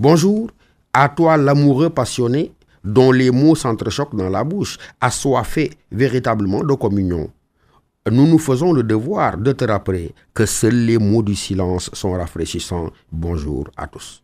Bonjour à toi l'amoureux passionné dont les mots s'entrechoquent dans la bouche, assoiffé véritablement de communion. Nous nous faisons le devoir de te rappeler que seuls les mots du silence sont rafraîchissants. Bonjour à tous.